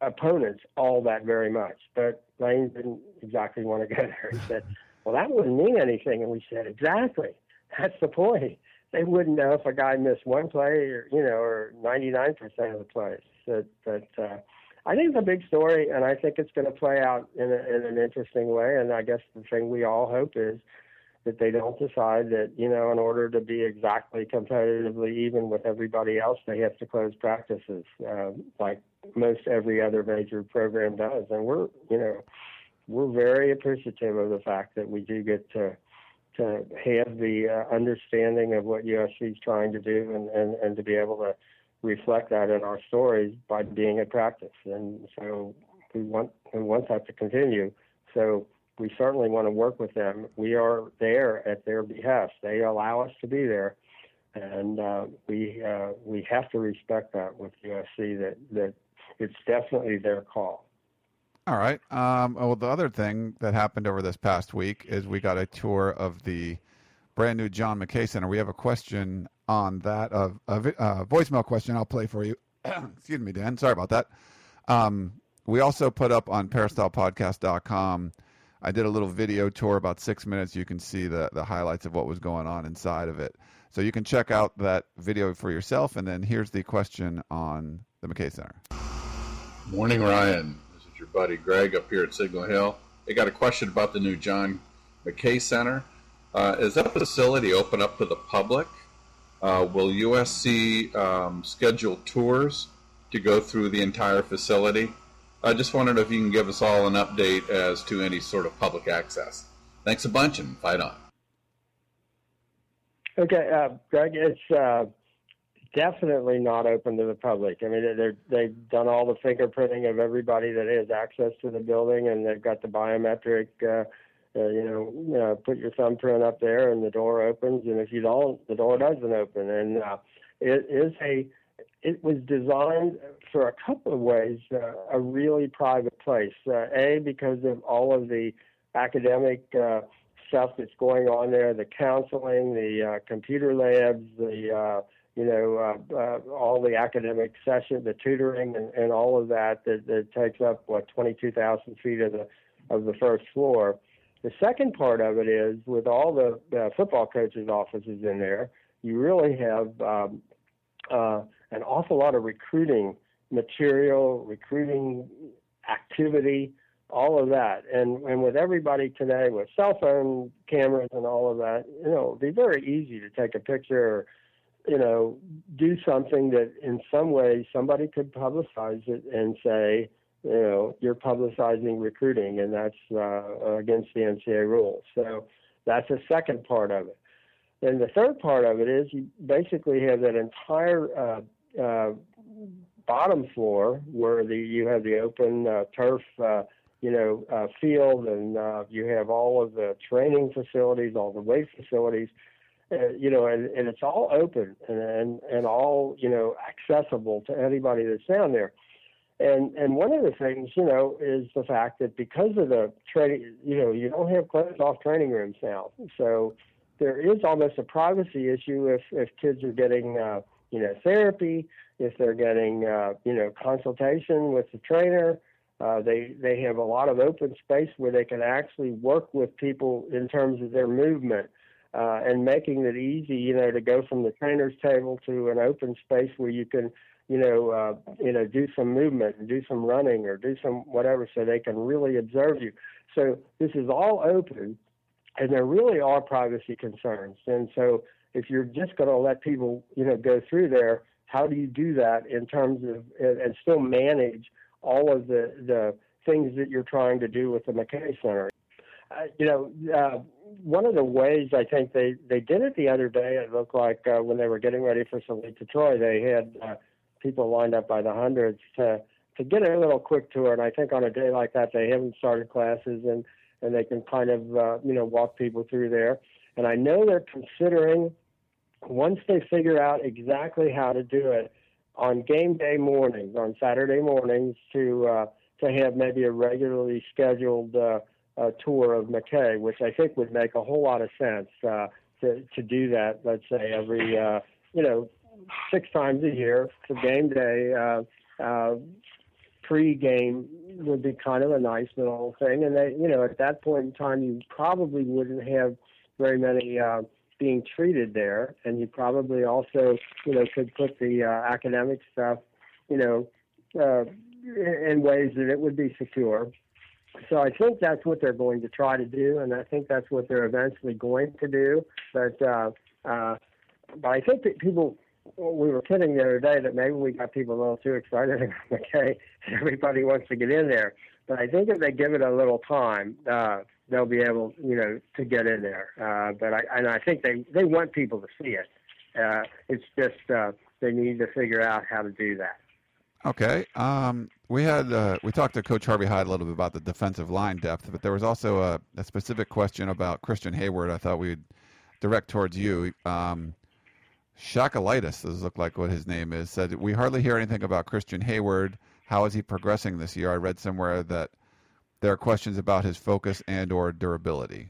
opponents all that very much. But Lane didn't exactly want to go there. He said, <laughs> well, that wouldn't mean anything. And we said, exactly. That's the point. They wouldn't know if a guy missed one play or, you know, or 99% of the plays. That, that, uh, I think it's a big story, and I think it's going to play out in, a, in an interesting way. And I guess the thing we all hope is that they don't decide that you know in order to be exactly competitively even with everybody else, they have to close practices uh, like most every other major program does. And we're you know we're very appreciative of the fact that we do get to to have the uh, understanding of what USC is trying to do and, and, and to be able to reflect that in our stories by being at practice. And so we want we want that to continue. So we certainly want to work with them. We are there at their behest. They allow us to be there, and uh, we uh, we have to respect that with USC. That that it's definitely their call. All right. Um, well, the other thing that happened over this past week is we got a tour of the brand new John McKay Center. We have a question on that, of a, a voicemail question I'll play for you. <clears throat> Excuse me, Dan. Sorry about that. Um, we also put up on peristylepodcast.com. I did a little video tour, about six minutes. You can see the, the highlights of what was going on inside of it. So you can check out that video for yourself. And then here's the question on the McKay Center. Morning, Ryan This is your buddy Greg up here at Signal Hill. They got a question about the new John McKay Center. Uh, is that facility open up to the public? Uh, will USC um, schedule tours to go through the entire facility? I just wondered if you can give us all an update as to any sort of public access. Thanks a bunch and fight on. Okay, uh, Greg, it's uh, definitely not open to the public. I mean, they're, they've done all the fingerprinting of everybody that has access to the building, and they've got the biometric. Uh, you know, uh, put your thumbprint up there, and the door opens. And if you don't, the door doesn't open. And uh, it is a. It was designed for a couple of ways. Uh, a really private place. Uh, a because of all of the academic. Uh, stuff that's going on there, the counseling, the uh, computer labs, the uh, you know, uh, uh, all the academic session, the tutoring, and, and all of that, that that takes up what 22,000 feet of the of the first floor. The second part of it is with all the uh, football coaches' offices in there, you really have um, uh, an awful lot of recruiting material, recruiting activity, all of that. And and with everybody today with cell phone cameras and all of that, you know, it'd be very easy to take a picture. Or, you know, do something that in some way somebody could publicize it and say, you know, you're publicizing recruiting, and that's uh, against the NCAA rules. So that's the second part of it. And the third part of it is you basically have that entire uh, uh, bottom floor where the you have the open uh, turf, uh, you know, uh, field, and you have all of the training facilities, all the weight facilities uh, you know, and, and it's all open and, and and all you know accessible to anybody that's down there. And and one of the things, you know, is the fact that because of the training, you know, you don't have closed off training rooms now. So there is almost a privacy issue if if kids are getting uh, you know therapy, if they're getting uh, you know consultation with the trainer. Uh, they they have a lot of open space where they can actually work with people in terms of their movement uh, and making it easy, you know, to go from the trainer's table to an open space where you can, you know, uh, you know, do some movement and do some running or do some whatever, so they can really observe you. So this is all open, and there really are privacy concerns. And so if you're just going to let people, you know, go through there, how do you do that in terms of and, still manage all of the the things that you're trying to do with the McKay Center? Uh, you know, uh, one of the ways I think they they did it the other day, it looked like uh, when they were getting ready for Salute to Troy, they had uh, people lined up by the hundreds to to get a little quick tour. And I think on a day like that, they haven't started classes and and they can kind of uh, you know walk people through there. And I know they're considering once they figure out exactly how to do it on game day mornings, on Saturday mornings, to uh, to have maybe a regularly scheduled uh, uh, tour of McKay, which I think would make a whole lot of sense uh, to to do that. Let's say every uh, you know six times a year for game day. Uh, uh, pre-game would be kind of a nice little thing, and they, you know, at that point in time, you probably wouldn't have very many uh, being treated there, and you probably also, you know, could put the uh, academic stuff, you know, uh, in ways that it would be secure. So I think that's what they're going to try to do, and I think that's what they're eventually going to do. But uh, uh, but I think that people we were kidding the other day that maybe we got people a little too excited about <laughs> McKay. Everybody wants to get in there, but I think if they give it a little time, uh, they'll be able, you know, to get in there. Uh, but I and I think they they want people to see it. Uh, it's just uh, they need to figure out how to do that. Okay. Um, we had uh, we talked to Coach Harvey Hyde a little bit about the defensive line depth, but there was also a, a specific question about Christian Heyward. I thought we'd direct towards you. Um, Shakalitis, does look like what his name is, said we hardly hear anything about Christian Heyward. How is he progressing this year? I read somewhere that there are questions about his focus and or durability.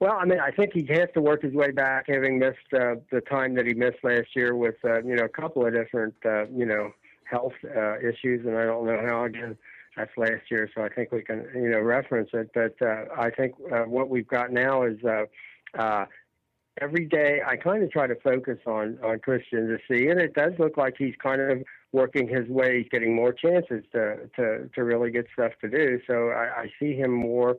Well, I mean, I think he has to work his way back, having missed uh, the time that he missed last year with uh, you know a couple of different uh, you know health uh, issues, and I don't know how again that's last year, so I think we can you know reference it. But uh, I think uh, what we've got now is uh, uh, every day I kind of try to focus on on Christian to see, and it does look like he's kind of working his way, he's getting more chances to to to really get stuff to do. So I, I see him more.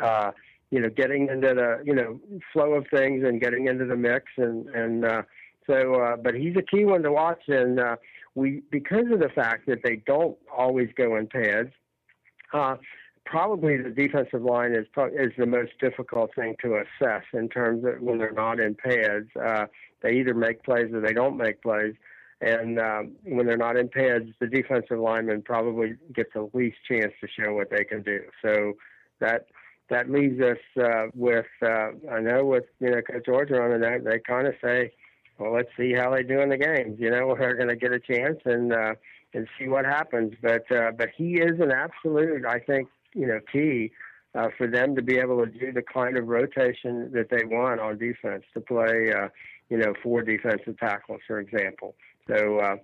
Uh, you know, getting into the you know flow of things and getting into the mix, and and uh, so, uh, but he's a key one to watch, and uh, we because of the fact that they don't always go in pads. Uh, probably the defensive line is is the most difficult thing to assess in terms of when they're not in pads. Uh, they either make plays or they don't make plays. And um, when they're not in pads, the defensive lineman probably gets the least chance to show what they can do. So that that leaves us uh, with uh, I know with you know Coach Orgeron and that they kind of say, well, let's see how they do in the games. You know, <laughs> we're going to get a chance and uh, and see what happens. But uh, but he is an absolute, I think, you know, key uh, for them to be able to do the kind of rotation that they want on defense to play, uh, you know, four defensive tackles, for example. So. Uh,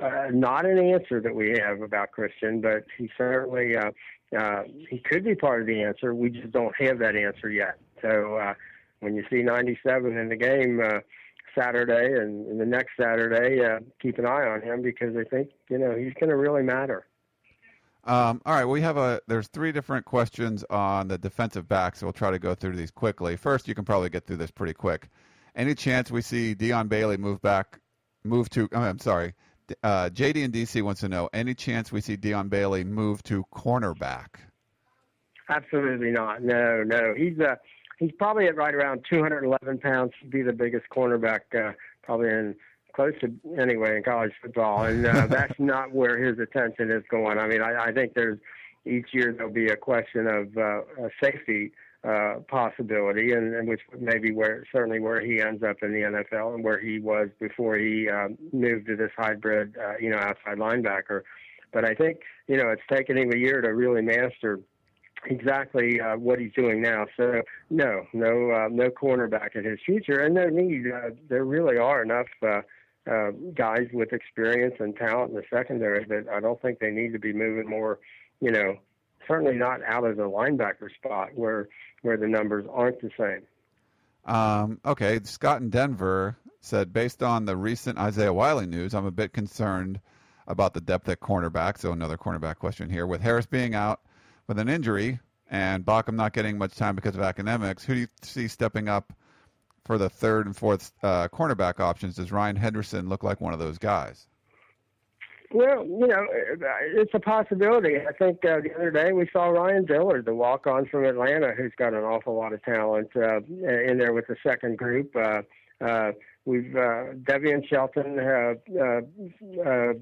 uh, not an answer that we have about Christian, but he certainly uh, uh, he could be part of the answer. We just don't have that answer yet. So uh, when you see 97 in the game uh, Saturday and, and the next Saturday, uh, keep an eye on him because I think you know he's going to really matter. Um, all right, we have a. There's three different questions on the defensive backs. So we'll try to go through these quickly. First, you can probably get through this pretty quick. Any chance we see Dion Bailey move back, move to? Oh, I'm sorry. Uh, JD and DC wants to know any chance we see Dion Bailey move to cornerback? Absolutely not. No, no. He's uh, he's probably at right around 211 pounds. He'd be the biggest cornerback uh, probably in close to anyway in college football, and uh, <laughs> that's not where his attention is going. I mean, I, I think there's each year there'll be a question of uh, a safety uh, possibility, and, and which may be where certainly where he ends up in the NFL and where he was before he uh, moved to this hybrid, uh, you know, outside linebacker. But I think you know it's taken him a year to really master exactly uh, what he's doing now. So no, no, uh, no cornerback in his future, and no need. Uh, there really are enough. Uh, uh, guys with experience and talent in the secondary that I don't think they need to be moving more, you know, certainly not out of the linebacker spot where where the numbers aren't the same. Um, okay, Scott in Denver said, based on the recent Isiah Wiley news, I'm a bit concerned about the depth at cornerback. So another cornerback question here. With Harris being out with an injury and Baucom not getting much time because of academics, who do you see stepping up for the third and fourth uh, cornerback options, does Ryan Henderson look like one of those guys? Well, you know, it's a possibility. I think uh, the other day we saw Ryan Dillard, the walk-on from Atlanta, who's got an awful lot of talent uh, in there with the second group. Uh, uh, we've uh, Devian Shelton uh, uh, uh,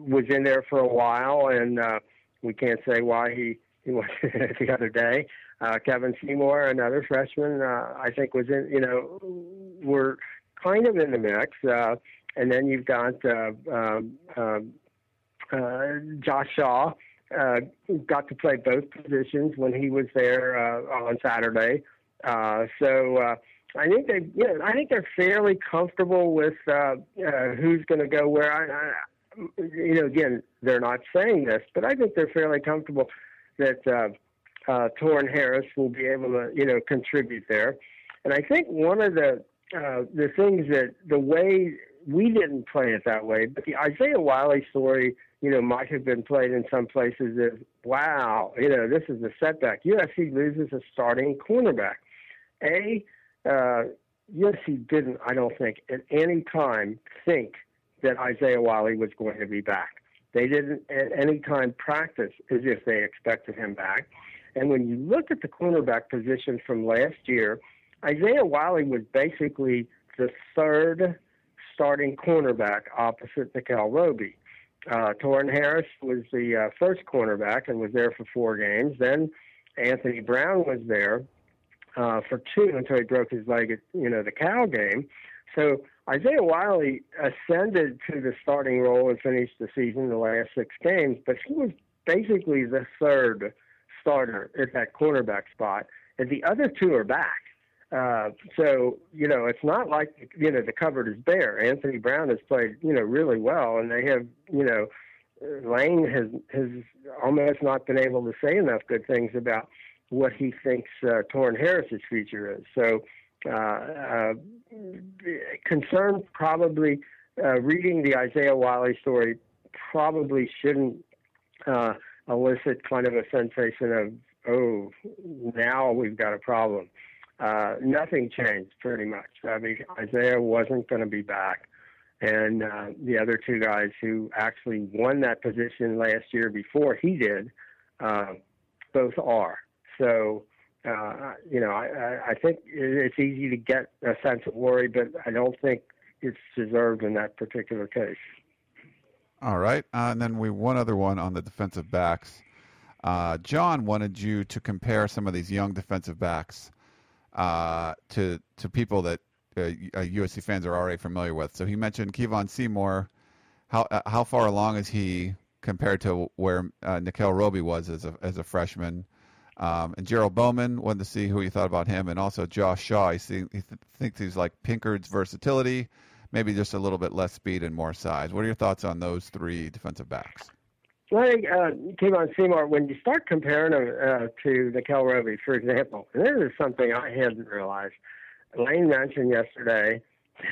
was in there for a while, and uh, we can't say why he he was <laughs> the other day. Uh, Kevon Seymour, another freshman, uh, I think was in, you know, were kind of in the mix. Uh, and then you've got uh, um, um, uh, Josh Shaw, uh, got to play both positions when he was there uh, on Saturday. Uh, so uh, I think they, you know, I think they're fairly comfortable with uh, uh, who's going to go where. I, I, you know, again, they're not saying this, but I think they're fairly comfortable that uh, uh, Torin Harris will be able to, you know, contribute there. And I think one of the uh, the things that the way we didn't play it that way, but the Isiah Wiley story you know, might have been played in some places is, wow, you know, this is a setback. USC loses a starting cornerback. A, uh, USC didn't, I don't think, at any time think that Isiah Wiley was going to be back. They didn't at any time practice as if they expected him back. And when you look at the cornerback position from last year, Isiah Wiley was basically the third starting cornerback opposite Nickell Robey. Uh, Torin Harris was the uh, first cornerback and was there for four games. Then Anthony Brown was there uh, for two until he broke his leg at you know the Cal game. So Isaiah Wiley ascended to the starting role and finished the season the last six games, but he was basically the third starter at that cornerback spot, and the other two are back. Uh, so you know, it's not like you know the cupboard is bare. Anthony Brown has played you know really well, and they have you know Lane has has almost not been able to say enough good things about what he thinks uh, Torin Harris's future is. So uh, uh, concern probably uh, reading the Isiah Wiley story probably shouldn't uh, elicit kind of a sensation of oh now we've got a problem uh, nothing changed pretty much. I mean, Isiah wasn't going to be back. And uh, the other two guys who actually won that position last year before he did, uh, both are. So, uh, you know, I, I think it's easy to get a sense of worry, but I don't think it's deserved in that particular case. All right. Uh, and then we one other one on the defensive backs. Uh, John wanted you to compare some of these young defensive backs uh, to to people that uh, USC uh, fans are already familiar with. So he mentioned Kevon Seymour. How uh, how far along is he compared to where uh, Nickell Robey was as a as a freshman? Um, and Gerald Bowman wanted to see who you thought about him, and also Josh Shaw. He, see, he th- thinks he's like Pinkard's versatility, maybe just a little bit less speed and more size. What are your thoughts on those three defensive backs? Well, I think uh, Seymour, when you start comparing him uh, to Nickell Robey, for example, and this is something I hadn't realized. Lane mentioned yesterday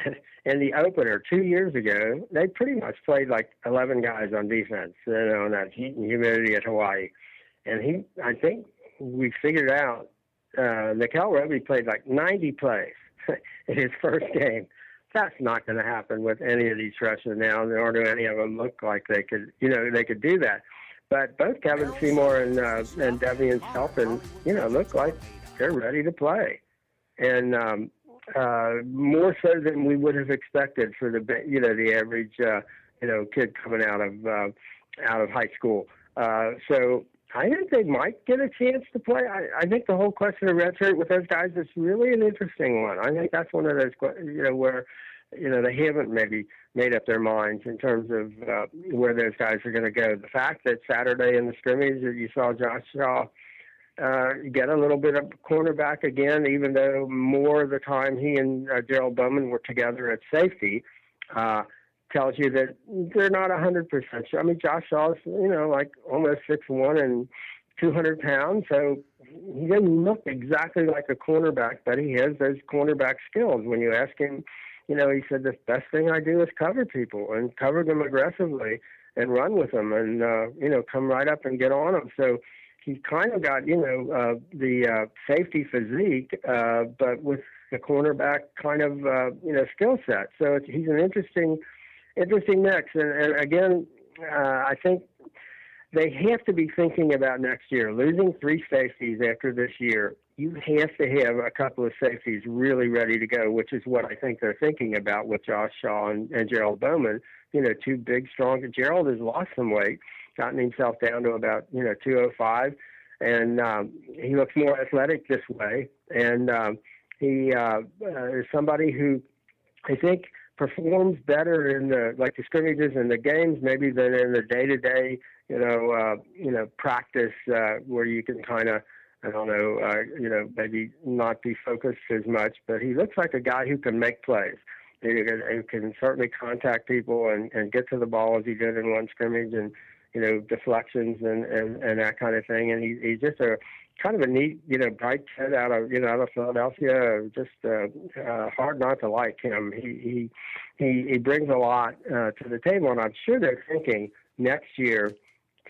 <laughs> in the opener two years ago, they pretty much played like 11 guys on defense, you know, on that heat and humidity at Hawaii. And he, I think we figured out uh, Nickell Robey played like 90 plays <laughs> in his first game that's not going to happen with any of these freshmen now, nor do any of them look like they could, you know, they could do that. But both Kevon Seymour and uh, and Devian Shelton, you know, look like they're ready to play, and um, uh, more so than we would have expected for the you know the average uh, you know kid coming out of uh, out of high school. Uh, so I think they might get a chance to play. I, I think the whole question of redshirt with those guys is really an interesting one. I think that's one of those, you know, where, you know, they haven't maybe made up their minds in terms of uh, where those guys are going to go. The fact that Saturday in the scrimmage that you saw Josh Shaw uh, get a little bit of cornerback again, even though more of the time he and uh, Gerald Bowman were together at safety. Uh, tells you that they're not a hundred percent sure. I mean, Josh Shaw's you know like almost six one and two hundred pounds, so he doesn't look exactly like a cornerback, but he has those cornerback skills. When you ask him, you know, he said the best thing I do is cover people and cover them aggressively and run with them and uh, you know come right up and get on them. So he kind of got you know uh, the uh, safety physique, uh, but with the cornerback kind of uh, you know skill set. So it's, he's an interesting interesting mix. And, and again, uh, I think they have to be thinking about next year. Losing three safeties after this year, you have to have a couple of safeties really ready to go, which is what I think they're thinking about with Josh Shaw and, and Gerald Bowman. You know, two big, strong. Gerald has lost some weight, gotten himself down to about you know 205, and um, he looks more athletic this way. And um, he uh, uh, is somebody who I think performs better in the like the scrimmages and the games maybe than in the day to day you know uh, you know practice uh, where you can kind of I don't know uh, you know maybe not be focused as much but he looks like a guy who can make plays can, who can certainly contact people and, and get to the ball as he did in one scrimmage and you know deflections and and, and that kind of thing and he, he's just a kind of a neat, you know, bright kid out of you know out of Philadelphia. Just uh, uh, hard not to like him. He he he, he brings a lot uh, to the table, and I'm sure they're thinking next year,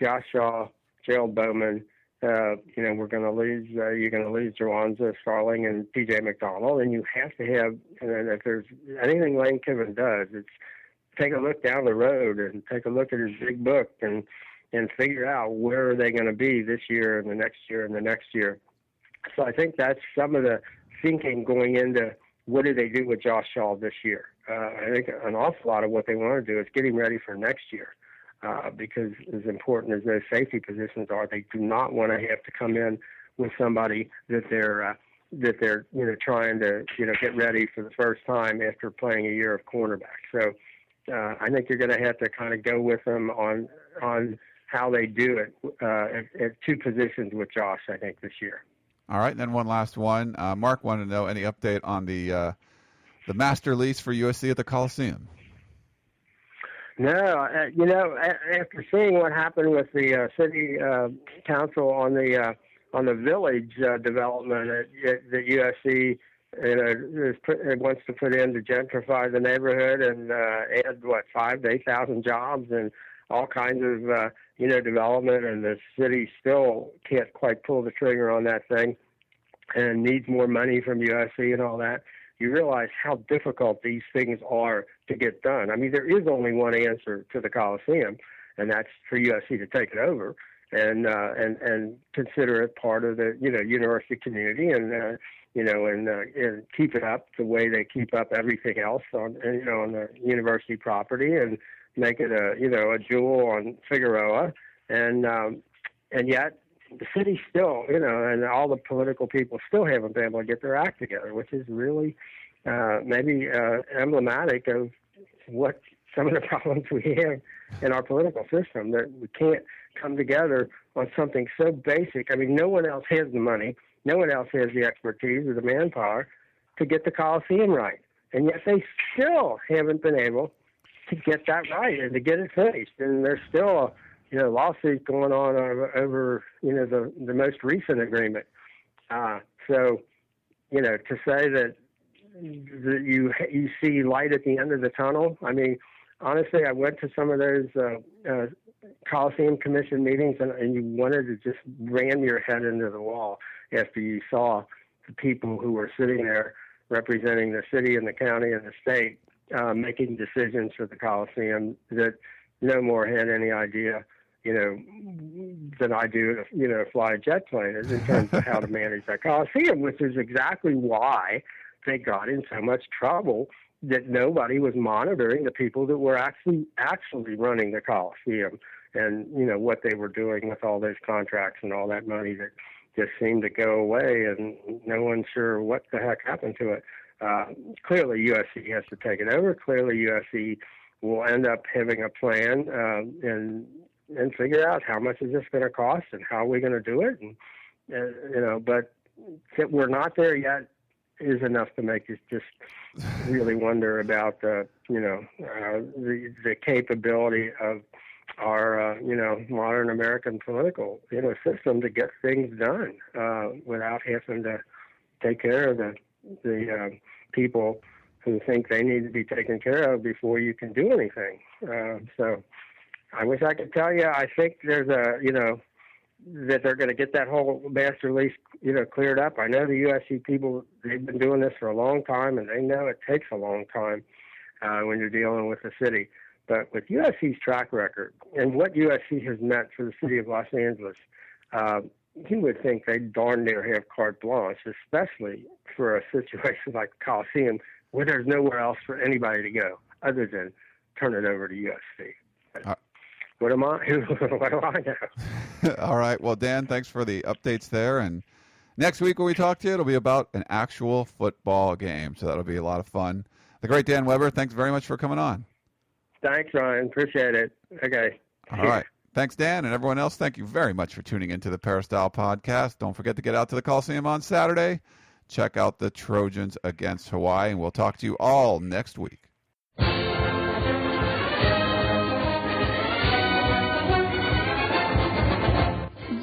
Josh Shaw, Gerald Bowman, uh, you know, we're going to lose, uh, you're going to lose Jawanza Starling and PJ McDonald, and you have to have, and if there's anything Lane Kiffin does, it's take a look down the road and take a look at his big book and and figure out where are they going to be this year and the next year and the next year. So I think that's some of the thinking going into what do they do with Josh Shaw this year. Uh, I think an awful lot of what they want to do is get him ready for next year. Uh, because as important as those safety positions are, they do not want to have to come in with somebody that they're uh, that they're you know trying to you know get ready for the first time after playing a year of cornerback. So uh, I think you're going to have to kind of go with them on on how they do it uh, at, at, two positions with Josh. I think this year. All right, then one last one. Uh, Mark wanted to know any update on the uh, the master lease for USC at the Coliseum. No, uh, you know, after seeing what happened with the uh, city council on the on the village development at, at the USC you know, it wants to put in to gentrify the neighborhood and uh, add what five to eight thousand jobs and all kinds of uh, you know development, and the city still can't quite pull the trigger on that thing, and needs more money from USC and all that. You realize how difficult these things are to get done. I mean, there is only one answer to the Coliseum, and that's for USC to take it over and uh, and and consider it part of the you know university community and uh, you know, and, uh, and keep it up the way they keep up everything else on, you know, on the university property and make it a, you know, a jewel on Figueroa. And, um, and yet the city still, you know, and all the political people still haven't been able to get their act together, which is really, uh, maybe, uh, emblematic of what some of the <laughs> problems we have in our political system that we can't come together on something so basic. I mean, no one else has the money no one else has the expertise or the manpower to get the Coliseum right. And yet they still haven't been able to get that right and to get it finished. And there's still a you know lawsuit going on over, you know the the most recent agreement. Uh, so you know to say that that you you see light at the end of the tunnel. I mean, honestly, I went to some of those uh, uh, Coliseum Commission meetings, and, and you wanted to just ram your head into the wall after you saw the people who were sitting there representing the city and the county and the state uh, making decisions for the Coliseum that no more had any idea, you know, than I do, you know, fly a jet plane in terms of how to manage that Coliseum, which is exactly why they got in so much trouble that nobody was monitoring the people that were actually actually running the Coliseum and you know what they were doing with all those contracts and all that money that just seemed to go away, and no one's sure what the heck happened to it. Uh, clearly, USC has to take it over. Clearly, USC will end up having a plan um, and and figure out how much is this going to cost and how are we going to do it, and uh, you know. But we're not there yet is enough to make us just <laughs> really wonder about uh, you know uh, the the capability of our uh, you know modern American political you know system to get things done uh, without having to take care of the the uh, people who think they need to be taken care of before you can do anything. Uh, so I wish I could tell you. I think there's a you know that they're going to get that whole master lease you know cleared up. I know the USC people they've been doing this for a long time and they know it takes a long time uh, when you're dealing with the city. But with USC's track record and what USC has meant for the city of Los Angeles, uh, you would think they darn near have carte blanche, especially for a <laughs> situation like the Coliseum, where there's nowhere else for anybody to go other than turn it over to USC. What am I? <laughs> what do I know? <laughs> All right. Well, Dan, thanks for the updates there. And next week when we talk to you, it'll be about an actual football game. So that'll be a lot of fun. The great Dan Weber, thanks very much for coming on. Thanks, Ryan. Appreciate it. Okay. All right. Thanks, Dan, and everyone else. Thank you very much for tuning into the Peristyle podcast. Don't forget to get out to the Coliseum on Saturday. Check out the Trojans against Hawaii, and we'll talk to you all next week.